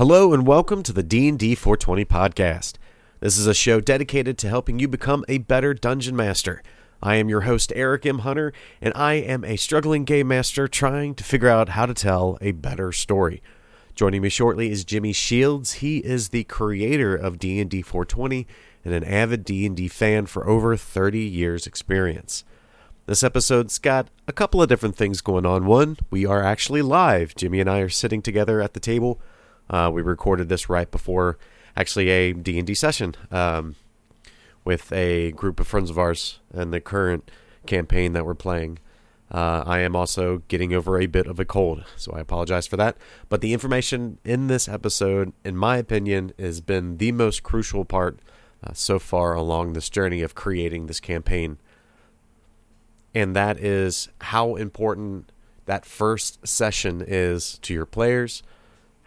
Hello and welcome to the D&D 420 podcast. This is a show dedicated to helping you become a better dungeon master. I am your host Eric M. Hunter and I am a struggling game master trying to figure out how to tell a better story. Joining me shortly is Jimmy Shields. He is the creator of D&D 420 and an avid D&D fan for over 30 years experience. This episode's got a couple of different things going on. One, we are actually live. Jimmy and I are sitting together at the table. Uh, we recorded this right before actually a D&D session um, with a group of friends of ours and the current campaign that we're playing. Uh, I am also getting over a bit of a cold, so I apologize for that. But the information in this episode, in my opinion, has been the most crucial part uh, so far along this journey of creating this campaign. And that is how important that first session is to your players,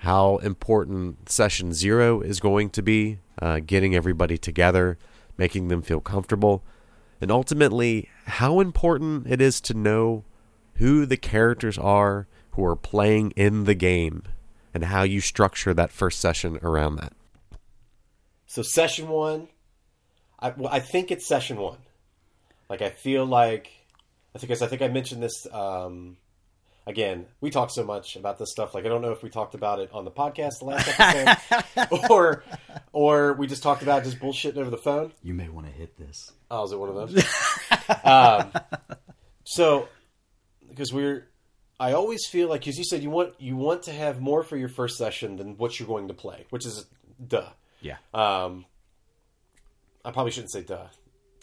how important session zero is going to be, uh, getting everybody together, making them feel comfortable, and ultimately how important it is to know who the characters are who are playing in the game and how you structure that first session around that. So, session one, I, well, I think it's session one. Like, I feel like, I think, I think I mentioned this um, again, we talk so much about this stuff. Like I don't know if we talked about it on the podcast the last episode, or or we just talked about just bullshitting over the phone. You may want to hit this. Oh, is it one of those? um, so because we're, I always feel like, as you said, you want you want to have more for your first session than what you're going to play, which is duh. Yeah. Um, I probably shouldn't say duh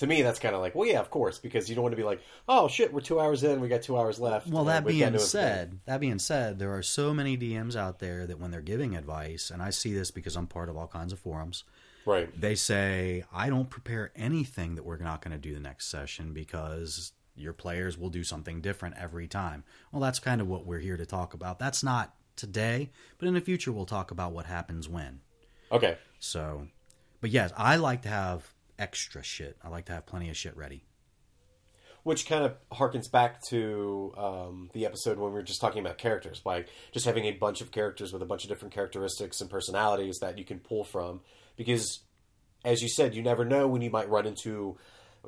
to me, that's kind of like, well, yeah, of course, because you don't want to be like, oh shit, we're two hours in, we got two hours left. Well, that being said, that being said, there are so many DMs out there that when they're giving advice, and I see this because I'm part of all kinds of forums, right? They say I don't prepare anything that we're not going to do the next session because your players will do something different every time. Well, that's kind of what we're here to talk about. That's not today, but in the future we'll talk about what happens when. Okay. So, but yes, I like to have extra shit. I like to have plenty of shit ready. Which kind of harkens back to um, the episode when we were just talking about characters, like just having a bunch of characters with a bunch of different characteristics and personalities that you can pull from. Because, as you said, you never know when you might run into,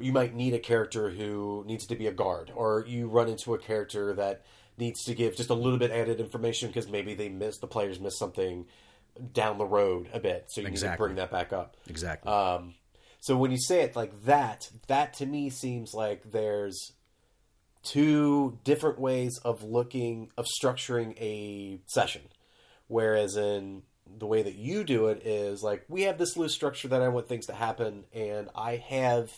you might need a character who needs to be a guard, or you run into a character that needs to give just a little bit added information because maybe they miss the players miss something down the road a bit, so you exactly. need to bring that back up. Exactly. Um, so when you say it like that, that to me seems like there's two different ways of looking of structuring a session. Whereas in the way that you do it is like we have this loose structure that I want things to happen, and I have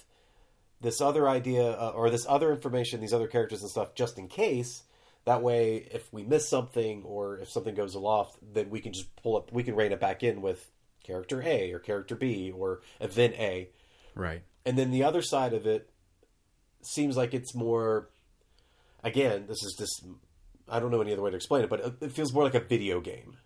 this other idea uh, or this other information, these other characters and stuff, just in case. That way, if we miss something or if something goes aloft, then we can just pull up, we can rein it back in with character A or character B or event A. Right. And then the other side of it seems like it's more again, this is just I don't know any other way to explain it, but it feels more like a video game.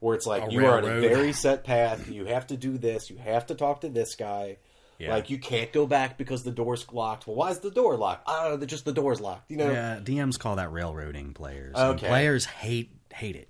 Where it's like a you railroad. are on a very set path, you have to do this, you have to talk to this guy. Yeah. Like you can't go back because the door's locked. Well, why is the door locked? I don't know. Just the door's locked. You know. Yeah. DMs call that railroading players. Okay. players hate hate it.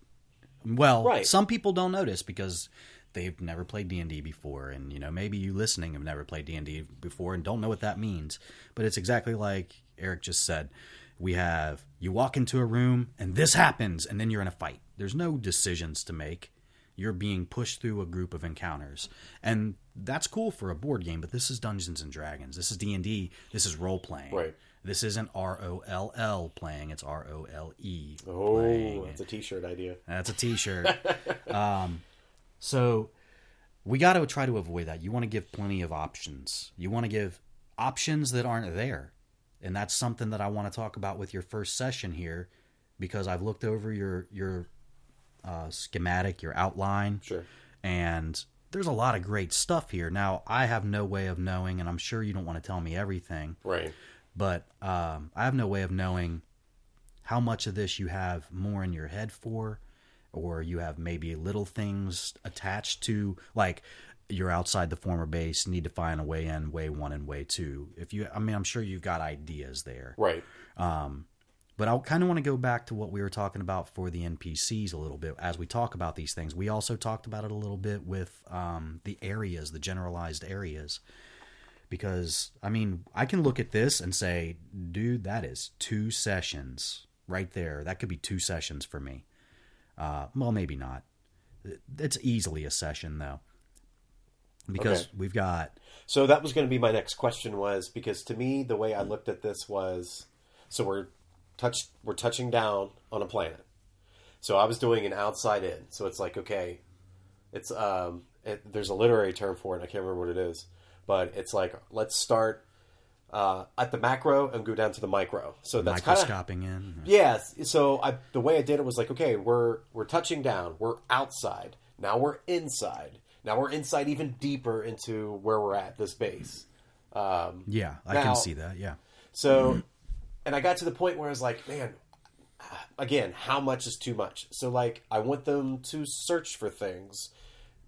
Well, right. some people don't notice because they've never played D&D before and you know maybe you listening have never played D&D before and don't know what that means but it's exactly like Eric just said. We have you walk into a room and this happens and then you're in a fight. There's no decisions to make. You're being pushed through a group of encounters. And that's cool for a board game but this is Dungeons and Dragons. This is D&D this is role playing. Right. This isn't R O L L playing; it's R O L E. Oh, that's a T-shirt idea. That's a T-shirt. um, so we got to try to avoid that. You want to give plenty of options. You want to give options that aren't there. And that's something that I want to talk about with your first session here because I've looked over your your uh, schematic, your outline. Sure. And there's a lot of great stuff here. Now, I have no way of knowing, and I'm sure you don't want to tell me everything. Right. But um, I have no way of knowing how much of this you have more in your head for or you have maybe little things attached to like you're outside the former base need to find a way in way one and way two if you i mean i'm sure you've got ideas there right um but I kind of want to go back to what we were talking about for the NPCs a little bit as we talk about these things. We also talked about it a little bit with um, the areas, the generalized areas. Because, I mean, I can look at this and say, dude, that is two sessions right there. That could be two sessions for me. Uh, well, maybe not. It's easily a session, though. Because okay. we've got. So that was going to be my next question was because to me, the way I looked at this was so we're touch we're touching down on a planet. So I was doing an outside in. So it's like okay, it's um, it, there's a literary term for it. I can't remember what it is, but it's like let's start uh, at the macro and go down to the micro. So that's microscoping kinda, in. Yes. Yeah, so I, the way I did it was like, okay, we're we're touching down. We're outside. Now we're inside. Now we're inside even deeper into where we're at this base. Um, yeah, I now, can see that. Yeah. So and I got to the point where I was like, man, again, how much is too much? So like, I want them to search for things.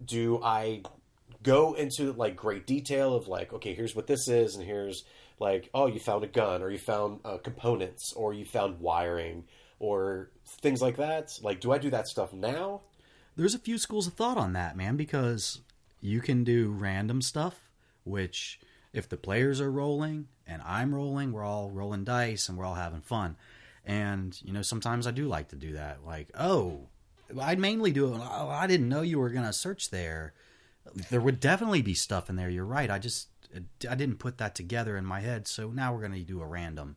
Do I go into like great detail of like, okay, here's what this is, and here's like, oh, you found a gun, or you found uh, components, or you found wiring, or things like that. Like, do I do that stuff now? There's a few schools of thought on that, man, because you can do random stuff, which if the players are rolling and I'm rolling, we're all rolling dice and we're all having fun. And you know, sometimes I do like to do that. Like, oh, I'd mainly do it. Oh, I didn't know you were going to search there. There would definitely be stuff in there. You're right. I just I didn't put that together in my head. So now we're going to do a random.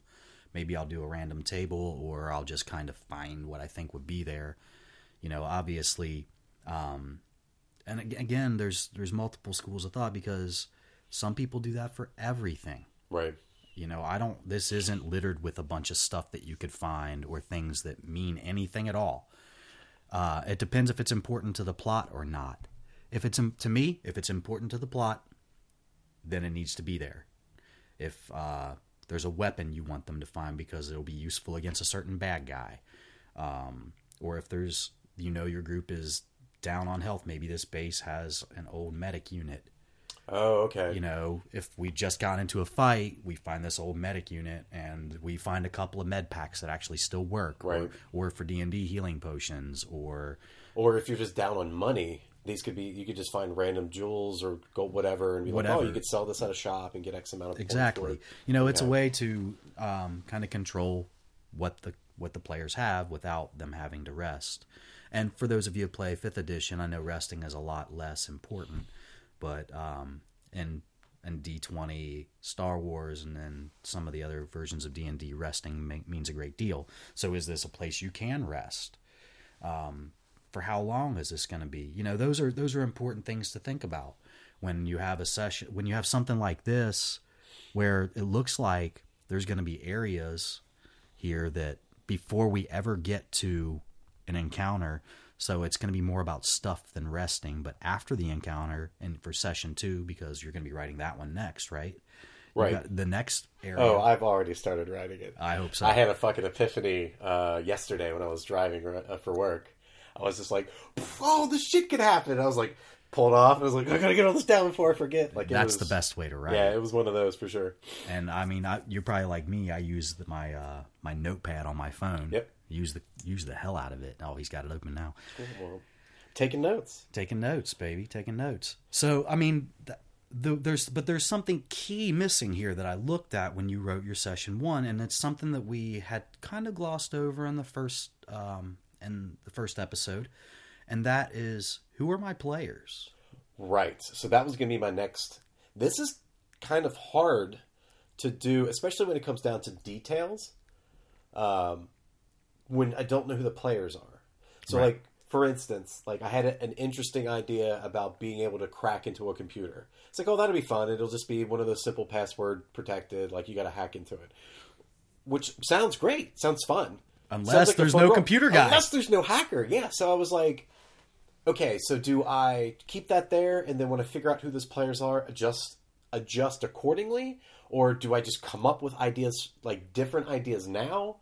Maybe I'll do a random table, or I'll just kind of find what I think would be there. You know, obviously, um, and again, there's there's multiple schools of thought because some people do that for everything. Right. You know, I don't, this isn't littered with a bunch of stuff that you could find or things that mean anything at all. Uh, it depends if it's important to the plot or not. If it's, to me, if it's important to the plot, then it needs to be there. If uh, there's a weapon you want them to find because it'll be useful against a certain bad guy, um, or if there's, you know, your group is down on health, maybe this base has an old medic unit Oh, okay. You know, if we just got into a fight, we find this old medic unit, and we find a couple of med packs that actually still work, right? Or, or for D and D healing potions, or or if you're just down on money, these could be you could just find random jewels or gold whatever, and be whatever. like, oh, you could sell this at a shop and get X amount of exactly. You know, it's yeah. a way to um, kind of control what the what the players have without them having to rest. And for those of you who play fifth edition, I know resting is a lot less important but um, and and D twenty Star Wars and then some of the other versions of D and D, resting means a great deal. So is this a place you can rest? Um, for how long is this going to be? You know, those are those are important things to think about when you have a session when you have something like this where it looks like there's going to be areas here that before we ever get to an encounter so it's going to be more about stuff than resting. But after the encounter and for session two, because you're going to be writing that one next, right? Right. The next area. Oh, I've already started writing it. I hope so. I had a fucking epiphany uh, yesterday when I was driving uh, for work. I was just like, "Oh, this shit could happen." I was like, pulled off. I was like, I gotta get all this down before I forget. Like that's was, the best way to write. Yeah, it was one of those for sure. And I mean, I, you're probably like me. I use the, my uh, my notepad on my phone. Yep. Use the use the hell out of it. Oh, he's got it open now. Well, taking notes. Taking notes, baby. Taking notes. So I mean. the, there's but there's something key missing here that I looked at when you wrote your session one, and it's something that we had kind of glossed over in the first um, in the first episode, and that is who are my players? Right. So that was going to be my next. This is kind of hard to do, especially when it comes down to details. Um, when I don't know who the players are. So, right. like for instance, like I had a, an interesting idea about being able to crack into a computer. It's like, oh, that'll be fun. It'll just be one of those simple password protected. Like you got to hack into it, which sounds great. Sounds fun. Unless like there's no computer guy. Unless there's no hacker. Yeah. So I was like, okay, so do I keep that there and then when I figure out who those players are, adjust adjust accordingly, or do I just come up with ideas like different ideas now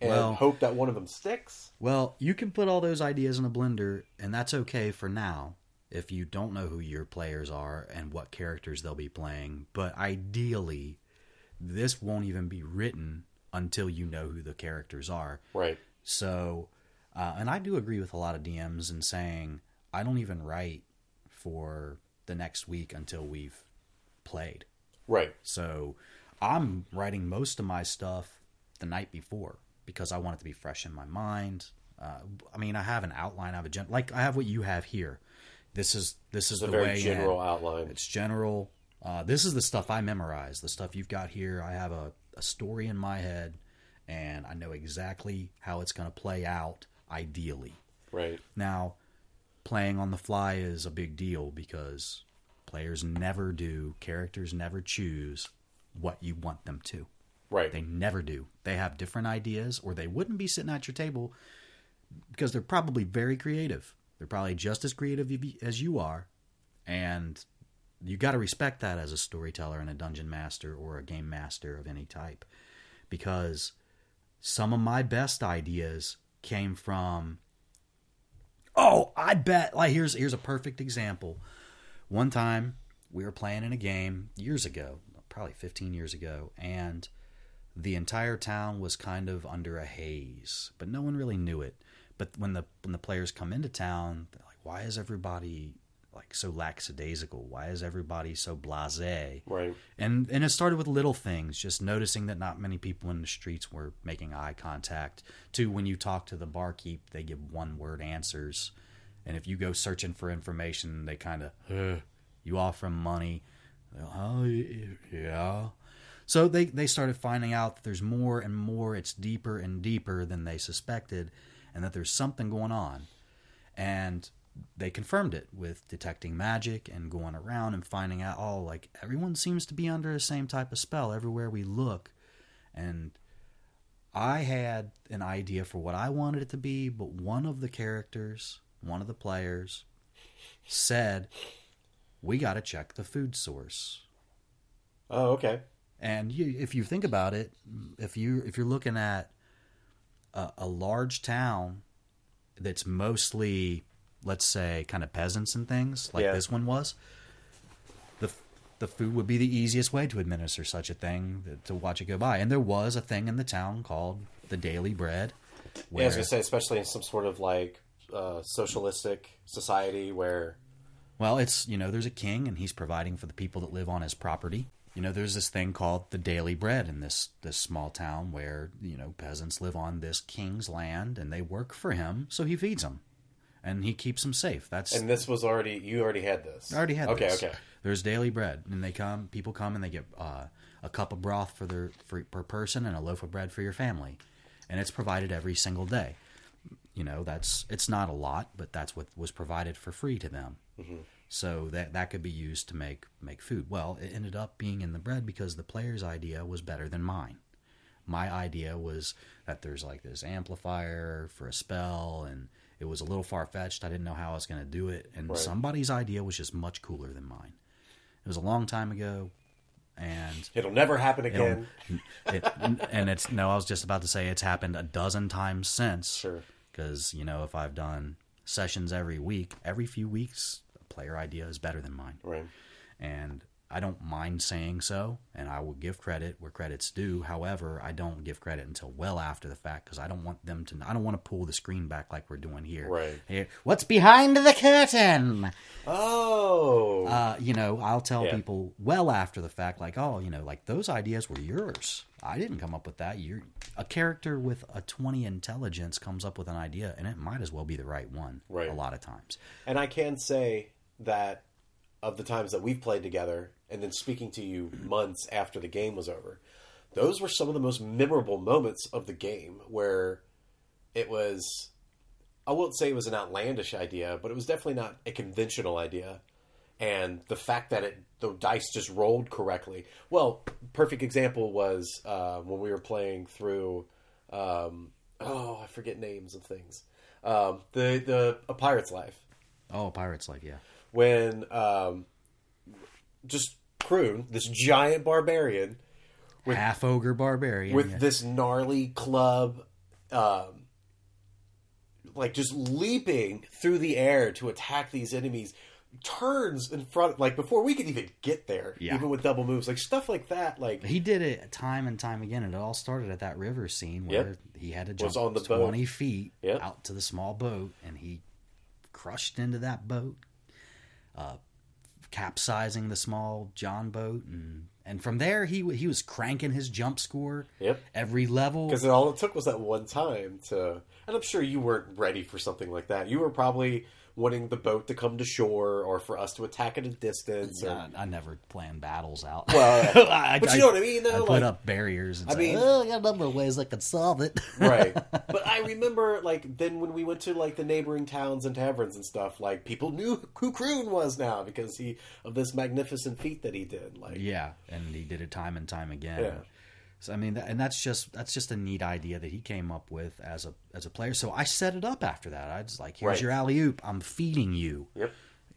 and well, hope that one of them sticks? Well, you can put all those ideas in a blender, and that's okay for now if you don't know who your players are and what characters they'll be playing. But ideally, this won't even be written until you know who the characters are. Right. So, uh, and I do agree with a lot of DMs in saying I don't even write for the next week until we've played. Right. So I'm writing most of my stuff the night before because I want it to be fresh in my mind. Uh, I mean, I have an outline. I have a gen- like I have what you have here. This is this is it's the way general in. outline. It's general. Uh, this is the stuff I memorize. The stuff you've got here. I have a, a story in my head, and I know exactly how it's going to play out. Ideally, right now, playing on the fly is a big deal because players never do. Characters never choose what you want them to. Right. They never do. They have different ideas, or they wouldn't be sitting at your table because they're probably very creative. They're probably just as creative as you are, and you got to respect that as a storyteller and a dungeon master or a game master of any type, because some of my best ideas came from. Oh, I bet. Like here's here's a perfect example. One time we were playing in a game years ago, probably 15 years ago, and the entire town was kind of under a haze, but no one really knew it. But when the when the players come into town, they're like, "Why is everybody like so lackadaisical? Why is everybody so blasé?" Right. And and it started with little things, just noticing that not many people in the streets were making eye contact. To when you talk to the barkeep, they give one word answers, and if you go searching for information, they kind of, you offer them money Oh, yeah. So they, they started finding out that there's more and more, it's deeper and deeper than they suspected, and that there's something going on. And they confirmed it with detecting magic and going around and finding out, oh, like everyone seems to be under the same type of spell everywhere we look. And I had an idea for what I wanted it to be, but one of the characters, one of the players, said we got to check the food source. Oh, okay. And you, if you think about it, if you if you're looking at a, a large town that's mostly, let's say, kind of peasants and things like yeah. this one was, the the food would be the easiest way to administer such a thing to watch it go by. And there was a thing in the town called the daily bread. Where, yeah, I was gonna say, especially in some sort of like uh, socialistic society where well, it's, you know, there's a king and he's providing for the people that live on his property. You know, there's this thing called the daily bread in this this small town where, you know, peasants live on this king's land and they work for him, so he feeds them. And he keeps them safe. That's And this was already you already had this. I already had okay, this. Okay, okay. There's daily bread and they come people come and they get uh, a cup of broth for their for, per person and a loaf of bread for your family. And it's provided every single day. You know, that's it's not a lot, but that's what was provided for free to them. Mm-hmm. So that that could be used to make make food. Well, it ended up being in the bread because the player's idea was better than mine. My idea was that there's like this amplifier for a spell and it was a little far fetched. I didn't know how I was going to do it, and right. somebody's idea was just much cooler than mine. It was a long time ago, and it'll never happen again. It, and it's no, I was just about to say it's happened a dozen times since. Sure, because you know if I've done sessions every week, every few weeks a player idea is better than mine. Right. And I don't mind saying so, and I will give credit where credit's due. However, I don't give credit until well after the fact because I don't want them to. I don't want to pull the screen back like we're doing here. Right. Here, what's behind the curtain? Oh. Uh, you know, I'll tell yeah. people well after the fact, like, oh, you know, like those ideas were yours. I didn't come up with that. You're a character with a twenty intelligence comes up with an idea, and it might as well be the right one. Right. A lot of times. And I can say that of the times that we've played together, and then speaking to you months after the game was over, those were some of the most memorable moments of the game where it was. I won't say it was an outlandish idea, but it was definitely not a conventional idea. And the fact that it the dice just rolled correctly. Well, perfect example was uh, when we were playing through. Um, oh, I forget names of things. Um, the the a pirate's life. Oh, pirate's life, yeah when um, just Kroon, this giant barbarian, with, half ogre barbarian, with this gnarly club, um, like just leaping through the air to attack these enemies. turns in front, like before we could even get there, yeah. even with double moves, like stuff like that. Like he did it time and time again, and it all started at that river scene where yep. he had to jump on the twenty boat. feet yep. out to the small boat, and he crushed into that boat, uh, capsizing the small John boat, and and from there he he was cranking his jump score. Yep. Every level because all it took was that one time to. And I'm sure you weren't ready for something like that. You were probably wanting the boat to come to shore or for us to attack at a distance. Yeah, or... I never plan battles out. Well, I, but you know what I mean. Though? I put like, up barriers. I mean, oh, I got a number of ways I could solve it. right. But I remember, like, then when we went to like the neighboring towns and taverns and stuff, like people knew who Kroon was now because he of this magnificent feat that he did. Like, yeah, and he did it time and time again. Yeah. So I mean, and that's just that's just a neat idea that he came up with as a as a player. So I set it up after that. I was like, "Here's right. your alley oop. I'm feeding you. Yep.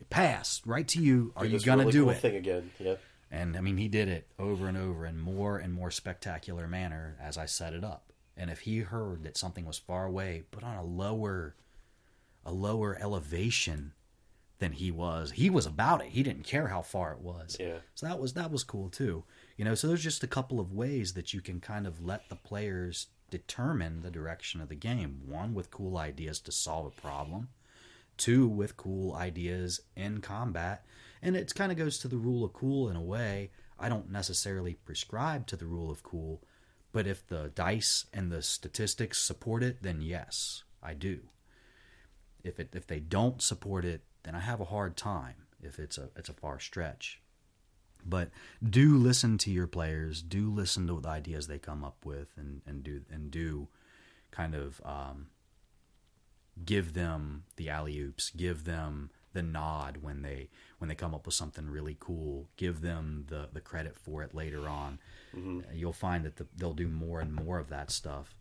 Pass right to you. Are you gonna really do cool it? Thing again. Yep. And I mean, he did it over and over in more and more spectacular manner as I set it up. And if he heard that something was far away, but on a lower, a lower elevation than he was, he was about it. He didn't care how far it was. Yeah. So that was that was cool too. You know, so there's just a couple of ways that you can kind of let the players determine the direction of the game. One, with cool ideas to solve a problem. Two, with cool ideas in combat. And it kind of goes to the rule of cool in a way. I don't necessarily prescribe to the rule of cool, but if the dice and the statistics support it, then yes, I do. If it if they don't support it, then I have a hard time if it's a it's a far stretch. But do listen to your players. Do listen to the ideas they come up with, and, and do and do kind of um, give them the alley oops. Give them the nod when they when they come up with something really cool. Give them the the credit for it later on. Mm-hmm. You'll find that the, they'll do more and more of that stuff.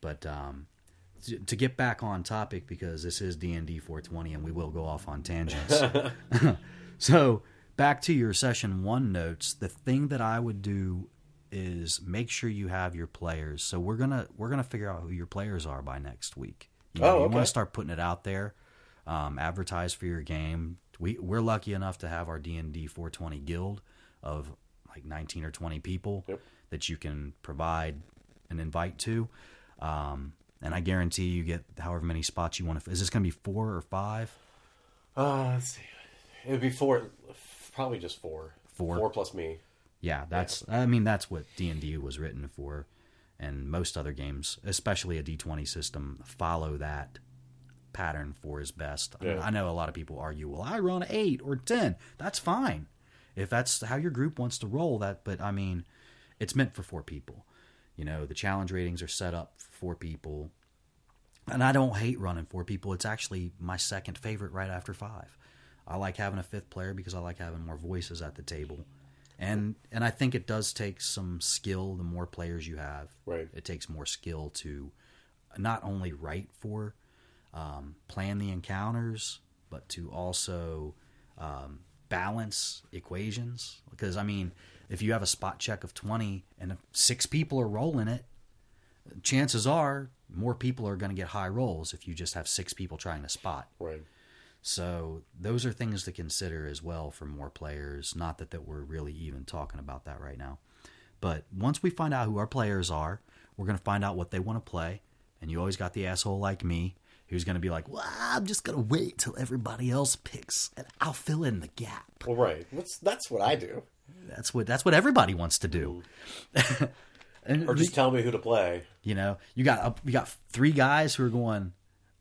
But um, to, to get back on topic, because this is D and D 420, and we will go off on tangents. so back to your session one notes, the thing that I would do is make sure you have your players. So we're gonna we're gonna figure out who your players are by next week. You, know, oh, okay. you want to start putting it out there, um, advertise for your game. We we're lucky enough to have our D and D 420 guild of like 19 or 20 people yep. that you can provide an invite to. Um, and I guarantee you get however many spots you want to. Is this going to be four or five? Uh, let's see. It would be four probably just four. Four. Four plus me. Yeah, that's. Yeah. I mean, that's what D and D was written for, and most other games, especially a D twenty system, follow that pattern for his best. Yeah. I, mean, I know a lot of people argue, well, I run eight or ten. That's fine if that's how your group wants to roll. That, but I mean, it's meant for four people. You know, the challenge ratings are set up for four people. And I don't hate running four people. It's actually my second favorite right after five. I like having a fifth player because I like having more voices at the table. And and I think it does take some skill the more players you have. Right. It takes more skill to not only write for, um, plan the encounters, but to also um, balance equations. Because I mean, if you have a spot check of twenty and six people are rolling it, chances are more people are going to get high rolls if you just have six people trying to spot. Right. So those are things to consider as well for more players. Not that, that we're really even talking about that right now. But once we find out who our players are, we're going to find out what they want to play. And you always got the asshole like me who's going to be like, well, I'm just going to wait till everybody else picks and I'll fill in the gap. Well, right. That's, that's what I do. That's what that's what everybody wants to do. Mm-hmm. and or just tell me who to play. You know, you got you got three guys who are going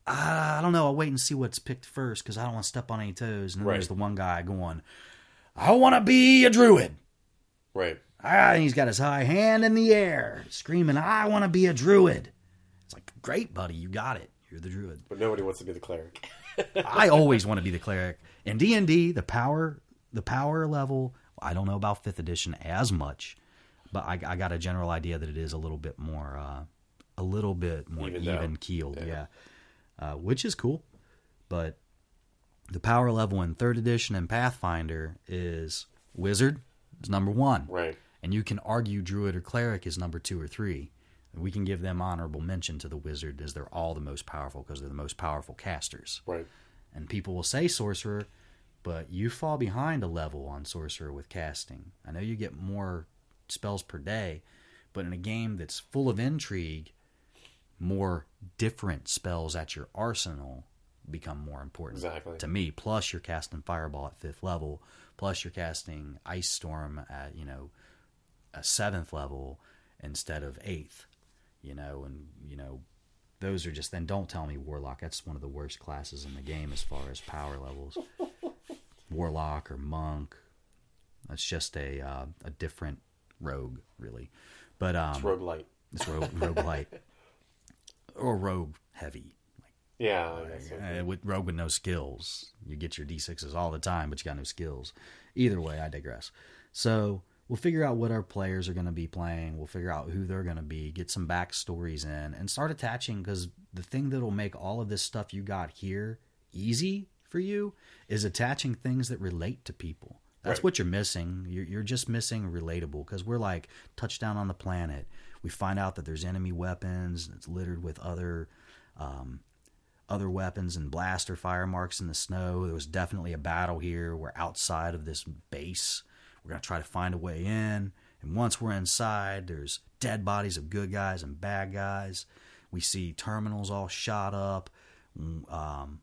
I don't know. I'll wait and see what's picked first because I don't want to step on any toes. And then right. there's the one guy going, I want to be a druid. Right. Ah, and he's got his high hand in the air, screaming, I want to be a druid. It's like, great, buddy. You got it. You're the druid. But nobody wants to be the cleric. I always want to be the cleric. In D&D, the power the power level, I don't know about 5th edition as much, but I, I got a general idea that it is a little bit more uh, a little bit more even, even keeled. Yeah. yeah uh, which is cool. But the power level in third edition and Pathfinder is wizard is number one, right? And you can argue druid or cleric is number two or three. we can give them honorable mention to the wizard as they're all the most powerful because they're the most powerful casters, right? And people will say sorcerer, but you fall behind a level on sorcerer with casting. I know you get more spells per day, but in a game that's full of intrigue, more different spells at your arsenal become more important exactly. to me. Plus, you're casting Fireball at fifth level. Plus, you're casting Ice Storm at you know a seventh level instead of eighth. You know, and you know those are just then. Don't tell me Warlock. That's one of the worst classes in the game as far as power levels. Warlock or Monk. That's just a uh, a different rogue, really. But um, it's rogue light. It's rogue, rogue light or rogue heavy. Yeah, uh, with rogue with no skills, you get your d6s all the time, but you got no skills. Either way, I digress. So we'll figure out what our players are going to be playing. We'll figure out who they're going to be, get some backstories in, and start attaching. Because the thing that'll make all of this stuff you got here easy for you is attaching things that relate to people. That's right. what you're missing. You're, you're just missing relatable because we're like touchdown on the planet. We find out that there's enemy weapons. It's littered with other um, other weapons and blaster fire marks in the snow. There was definitely a battle here. We're outside of this base. We're going to try to find a way in. And once we're inside, there's dead bodies of good guys and bad guys. We see terminals all shot up. Um,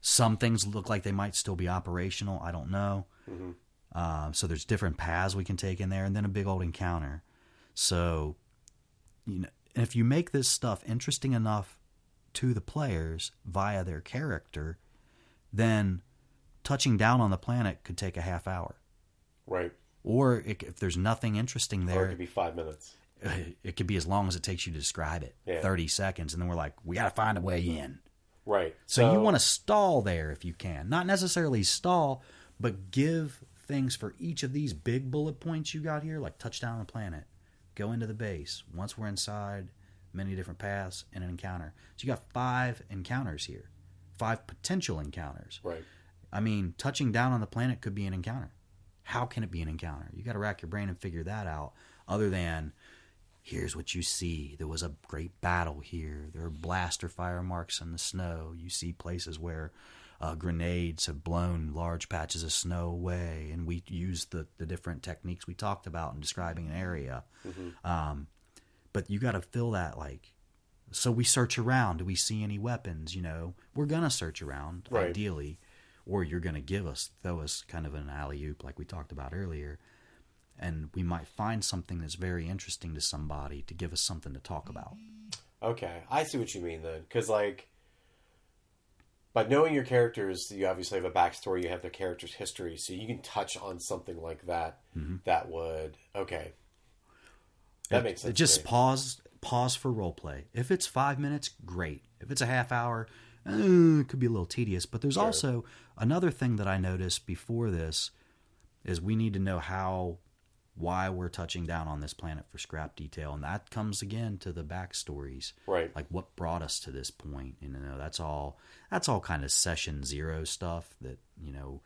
some things look like they might still be operational. I don't know. Mm-hmm. Uh, so there's different paths we can take in there, and then a big old encounter. So, you know, if you make this stuff interesting enough to the players via their character, then touching down on the planet could take a half hour. Right. Or it, if there's nothing interesting there, or it could be five minutes. It could be as long as it takes you to describe it, yeah. thirty seconds, and then we're like, we got to find a way in. Right. So, so you want to stall there if you can, not necessarily stall, but give things for each of these big bullet points you got here, like touchdown on the planet, go into the base. Once we're inside, many different paths, and an encounter. So you got five encounters here, five potential encounters. Right. I mean, touching down on the planet could be an encounter. How can it be an encounter? You got to rack your brain and figure that out. Other than, here's what you see. There was a great battle here. There are blaster fire marks in the snow. You see places where uh, grenades have blown large patches of snow away, and we use the, the different techniques we talked about in describing an area. Mm-hmm. Um, but you got to fill that like so we search around do we see any weapons you know we're gonna search around right. ideally or you're gonna give us throw us kind of an alley oop like we talked about earlier and we might find something that's very interesting to somebody to give us something to talk about okay i see what you mean then because like by knowing your characters you obviously have a backstory you have their character's history so you can touch on something like that mm-hmm. that would okay that makes sense. Just pause pause for role play. If it's five minutes, great. If it's a half hour, eh, it could be a little tedious. But there's sure. also another thing that I noticed before this is we need to know how why we're touching down on this planet for scrap detail and that comes again to the backstories right like what brought us to this point you know that's all that's all kind of session zero stuff that you know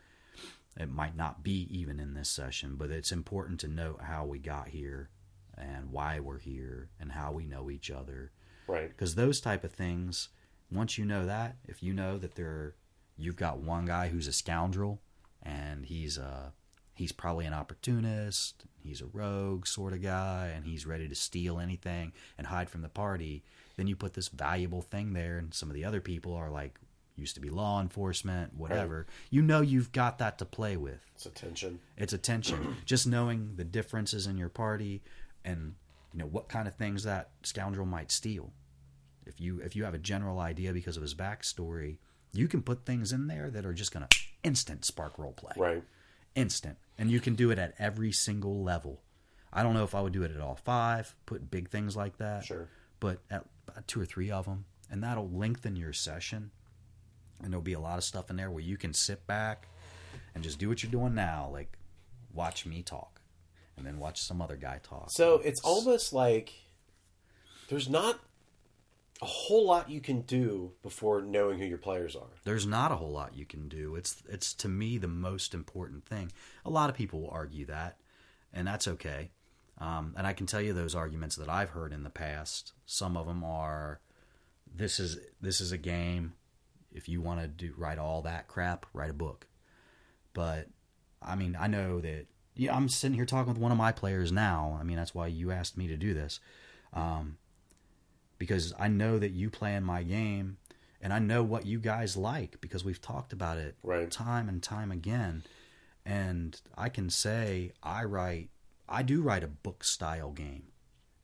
it might not be even in this session but it's important to note how we got here and why we're here and how we know each other. Right. Because those type of things, once you know that, if you know that there, you've got one guy who's a scoundrel, and he's a he's probably an opportunist, he's a rogue sort of guy, and he's ready to steal anything and hide from the party. Then you put this valuable thing there, and some of the other people are like used to be law enforcement, whatever. Right. You know you've got that to play with. It's attention. It's attention. Just knowing the differences in your party, and you know what kind of things that scoundrel might steal. If you if you have a general idea because of his backstory, you can put things in there that are just going to instant spark role play. Right. Instant, and you can do it at every single level. I don't know if I would do it at all five, put big things like that. Sure. But at uh, two or three of them, and that'll lengthen your session. And there'll be a lot of stuff in there where you can sit back and just do what you're doing now, like watch me talk and then watch some other guy talk. So it's almost like there's not a whole lot you can do before knowing who your players are. There's not a whole lot you can do. It's it's to me the most important thing. A lot of people will argue that, and that's okay. Um, and I can tell you those arguments that I've heard in the past. Some of them are, this is this is a game. If you want to do write all that crap, write a book. but I mean, I know that yeah, I'm sitting here talking with one of my players now. I mean, that's why you asked me to do this. Um, because I know that you play in my game and I know what you guys like because we've talked about it right. time and time again. And I can say I write I do write a book style game.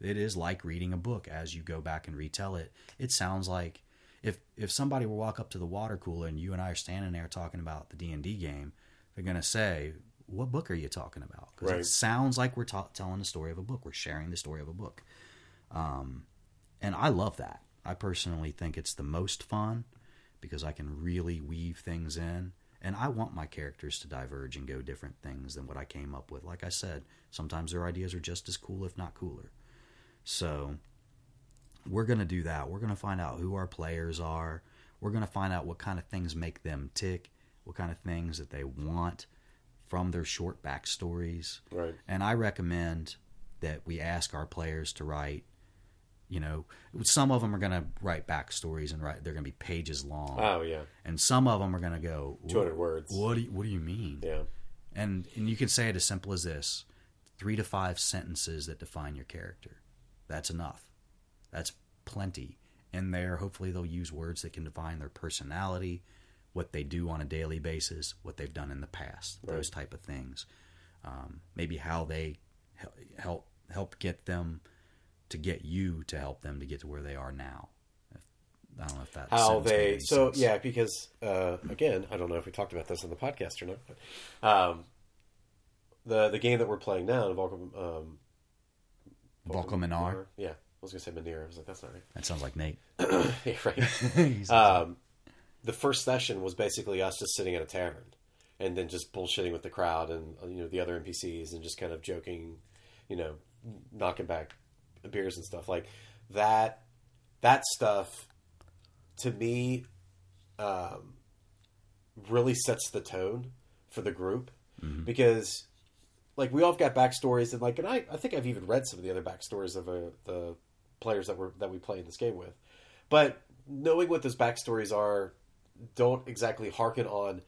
It is like reading a book as you go back and retell it. It sounds like if if somebody will walk up to the water cooler and you and I are standing there talking about the D and D game, they're gonna say, "What book are you talking about?" Because right. it sounds like we're ta- telling the story of a book. We're sharing the story of a book, um, and I love that. I personally think it's the most fun because I can really weave things in, and I want my characters to diverge and go different things than what I came up with. Like I said, sometimes their ideas are just as cool, if not cooler. So we're going to do that. We're going to find out who our players are. We're going to find out what kind of things make them tick, what kind of things that they want from their short backstories. Right. And I recommend that we ask our players to write. You know, some of them are going to write backstories and write. They're going to be pages long. Oh yeah. And some of them are going to go two hundred words. What do you, What do you mean? Yeah. And and you can say it as simple as this: three to five sentences that define your character. That's enough. That's plenty. In there, hopefully, they'll use words that can define their personality, what they do on a daily basis, what they've done in the past, right. those type of things. Um, maybe how they help help get them to get you to help them to get to where they are now. I don't know if that how they so sense. yeah because uh, again I don't know if we talked about this on the podcast or not but um, the the game that we're playing now Vulcan um, Vulcan yeah I was gonna say Manir. I was like, that's not right. That sounds like Nate. yeah, right. um, the first session was basically us just sitting at a tavern, and then just bullshitting with the crowd and you know the other NPCs, and just kind of joking, you know, knocking back beers and stuff like that. That stuff, to me, um, really sets the tone for the group mm-hmm. because like we all got backstories and like and I, I think I've even read some of the other backstories of uh, the players that we that we play in this game with. But knowing what those backstories are, don't exactly harken on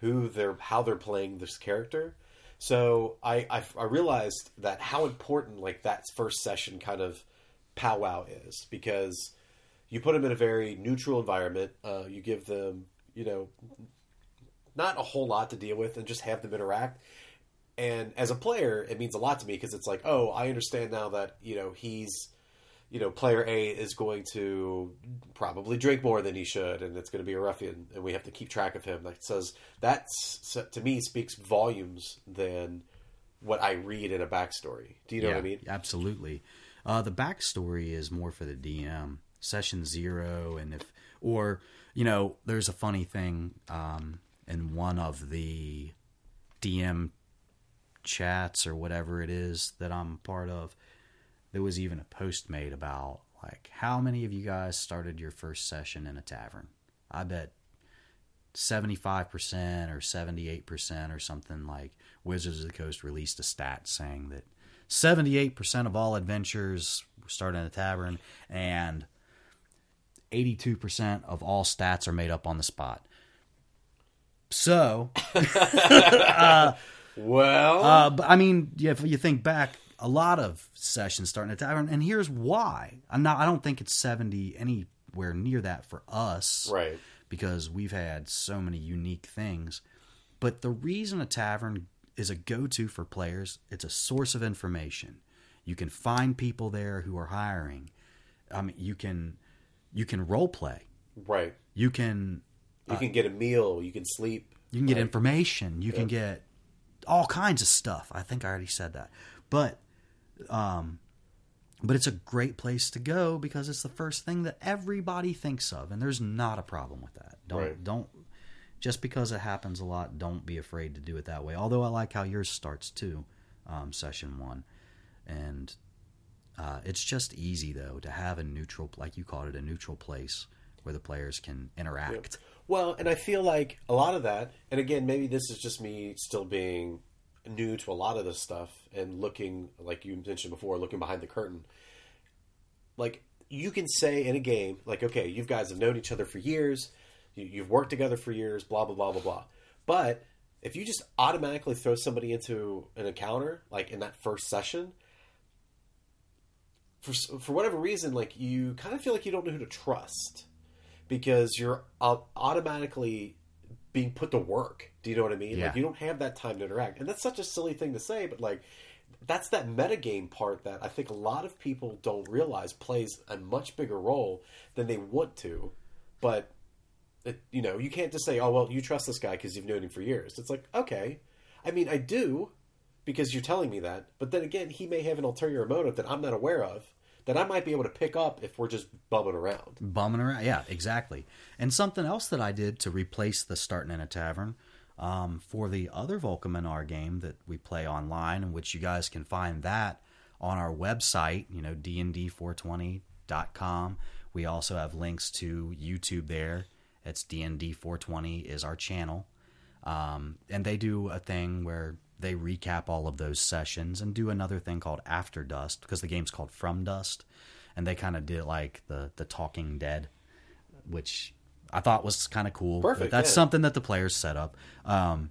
who they're how they're playing this character. So I, I, I realized that how important like that first session kind of powwow is because you put them in a very neutral environment. Uh, you give them you know not a whole lot to deal with and just have them interact. And as a player, it means a lot to me because it's like, oh, I understand now that you know he's you know, player A is going to probably drink more than he should, and it's going to be a ruffian, and we have to keep track of him. That says that to me speaks volumes than what I read in a backstory. Do you know yeah, what I mean? Absolutely. Uh, the backstory is more for the DM. Session zero, and if or you know, there's a funny thing um, in one of the DM chats or whatever it is that I'm part of there was even a post made about like how many of you guys started your first session in a tavern. I bet 75% or 78% or something like Wizards of the Coast released a stat saying that 78% of all adventures start in a tavern and 82% of all stats are made up on the spot. So, uh, well, uh, but I mean, if you think back, a lot of sessions starting at tavern, and here's why. I'm not. I don't think it's seventy anywhere near that for us, right? Because we've had so many unique things. But the reason a tavern is a go-to for players, it's a source of information. You can find people there who are hiring. I mean, you can you can role play, right? You can you uh, can get a meal. You can sleep. You can get information. You can get all kinds of stuff. I think I already said that. But um, but it's a great place to go because it's the first thing that everybody thinks of, and there's not a problem with that. Don't right. don't just because it happens a lot, don't be afraid to do it that way. Although I like how yours starts too, um, session one, and uh, it's just easy though to have a neutral, like you called it, a neutral place where the players can interact. Yeah. Well, and I feel like a lot of that, and again, maybe this is just me still being new to a lot of this stuff and looking like you mentioned before looking behind the curtain like you can say in a game like okay you guys have known each other for years you, have worked together for years blah blah blah blah blah. But if you just automatically throw somebody into an encounter, like in that first session, for for whatever reason, like you kind of feel like you don't know who to trust because you're automatically being put to work. Do you know what I mean? Yeah. Like you don't have that time to interact, and that's such a silly thing to say, but like that's that metagame part that I think a lot of people don't realize plays a much bigger role than they want to. But it, you know, you can't just say, "Oh well, you trust this guy because you've known him for years." It's like, okay, I mean, I do because you're telling me that, but then again, he may have an ulterior motive that I'm not aware of that I might be able to pick up if we're just bumming around. Bumming around, yeah, exactly. And something else that I did to replace the starting in a tavern um, for the other Volkeminar game that we play online, in which you guys can find that on our website, you know, dnd420.com. We also have links to YouTube there. It's DND420 is our channel. Um, and they do a thing where they recap all of those sessions and do another thing called After Dust because the game's called From Dust. And they kind of did like the, the Talking Dead, which I thought was kind of cool. Perfect. That's yeah. something that the players set up. Um,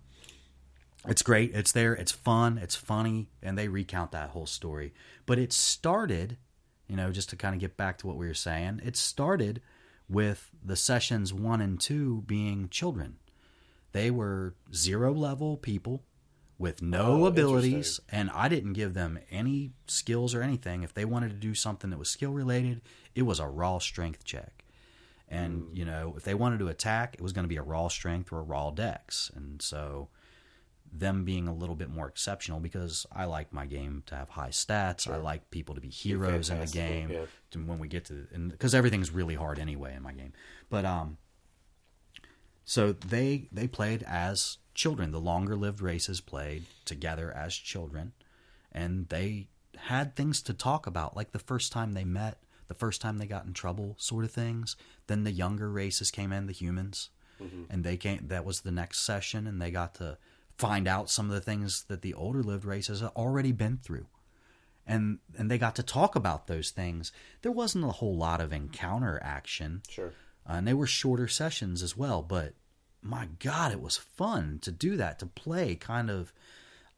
it's great. It's there. It's fun. It's funny, and they recount that whole story. But it started, you know, just to kind of get back to what we were saying. It started with the sessions one and two being children. They were zero level people with no oh, abilities, and I didn't give them any skills or anything. If they wanted to do something that was skill related, it was a raw strength check. And you know, if they wanted to attack, it was going to be a raw strength or a raw dex. And so, them being a little bit more exceptional because I like my game to have high stats. Sure. I like people to be heroes in the game. Yeah. When we get to because everything's really hard anyway in my game. But um, so they they played as children. The longer lived races played together as children, and they had things to talk about. Like the first time they met, the first time they got in trouble, sort of things. Then the younger races came in, the humans, mm-hmm. and they came. That was the next session, and they got to find out some of the things that the older lived races had already been through, and and they got to talk about those things. There wasn't a whole lot of encounter action, sure, uh, and they were shorter sessions as well. But my God, it was fun to do that to play kind of.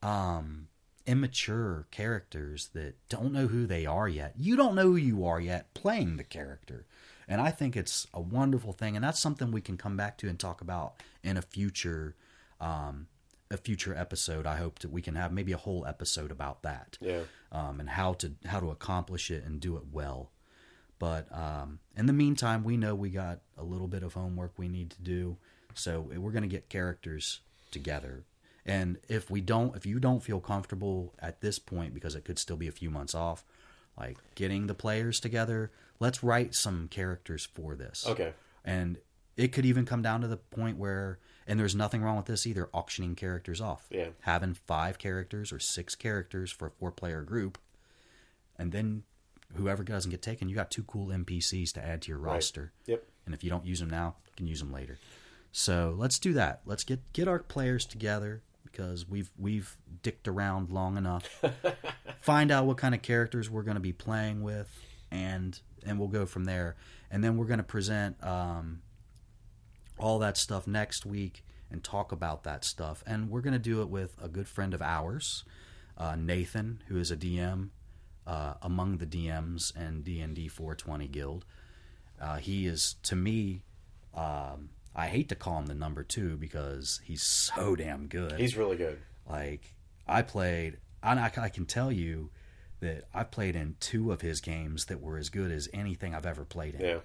Um, immature characters that don't know who they are yet. You don't know who you are yet playing the character. And I think it's a wonderful thing, and that's something we can come back to and talk about in a future, um, a future episode. I hope that we can have maybe a whole episode about that, yeah, um, and how to how to accomplish it and do it well. But um, in the meantime, we know we got a little bit of homework we need to do, so eh, we're going to get characters together and if we don't, if you don't feel comfortable at this point, because it could still be a few months off, like getting the players together, let's write some characters for this. Okay. And it could even come down to the point where, and there's nothing wrong with this either, auctioning characters off. Yeah. Having five characters or six characters for a four player group. And then whoever doesn't get taken, you got two cool NPCs to add to your right. roster. Yep. And if you don't use them now, you can use them later. So let's do that. Let's get get our players together because we've we've dicked around long enough. Find out what kind of characters we're going to be playing with, and and we'll go from there. And then we're going to present um, all that stuff next week and talk about that stuff. And we're going to do it with a good friend of ours, uh, Nathan, who is a DM uh, among the DMs and D and D 420 Guild. Uh, he is to me. Um, I hate to call him the number two because he's so damn good. He's really good. Like I played, I, I can tell you that I played in two of his games that were as good as anything I've ever played in. Yeah.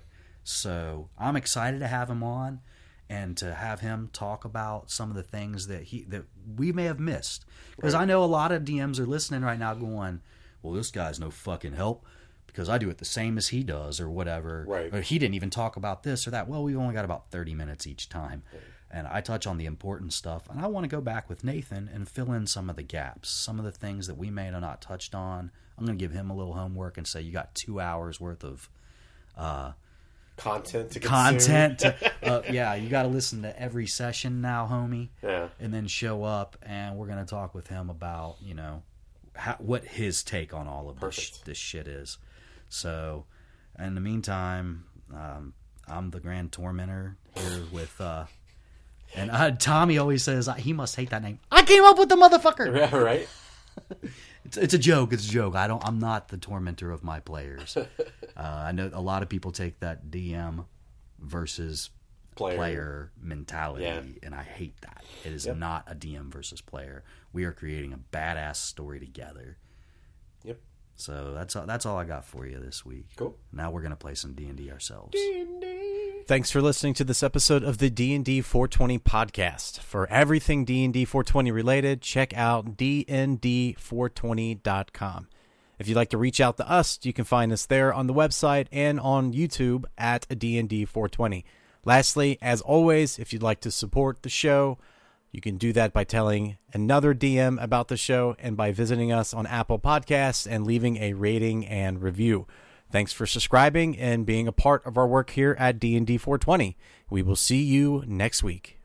So I'm excited to have him on and to have him talk about some of the things that he that we may have missed because right. I know a lot of DMs are listening right now going, "Well, this guy's no fucking help." Because I do it the same as he does or whatever. Right. Or he didn't even talk about this or that. Well, we've only got about 30 minutes each time. Right. And I touch on the important stuff. And I want to go back with Nathan and fill in some of the gaps, some of the things that we may have not touched on. I'm going to give him a little homework and say, you got two hours worth of uh, content to content. to, uh, yeah, you got to listen to every session now, homie. Yeah. And then show up, and we're going to talk with him about, you know, how, what his take on all of this, this shit is. So, in the meantime, um, I'm the Grand Tormentor here with uh, And uh, Tommy always says he must hate that name. I came up with the motherfucker. Yeah, right. it's, it's a joke. It's a joke. I don't. I'm not the tormentor of my players. uh, I know a lot of people take that DM versus player, player mentality, yeah. and I hate that. It is yep. not a DM versus player. We are creating a badass story together. Yep. So that's all, that's all I got for you this week. Cool. Now we're gonna play some D and D ourselves. D&D. Thanks for listening to this episode of the D and D 420 podcast. For everything D and D 420 related, check out dnd420.com. If you'd like to reach out to us, you can find us there on the website and on YouTube at D&D 420. Lastly, as always, if you'd like to support the show, you can do that by telling another DM about the show and by visiting us on Apple Podcasts and leaving a rating and review. Thanks for subscribing and being a part of our work here at D&D 420. We will see you next week.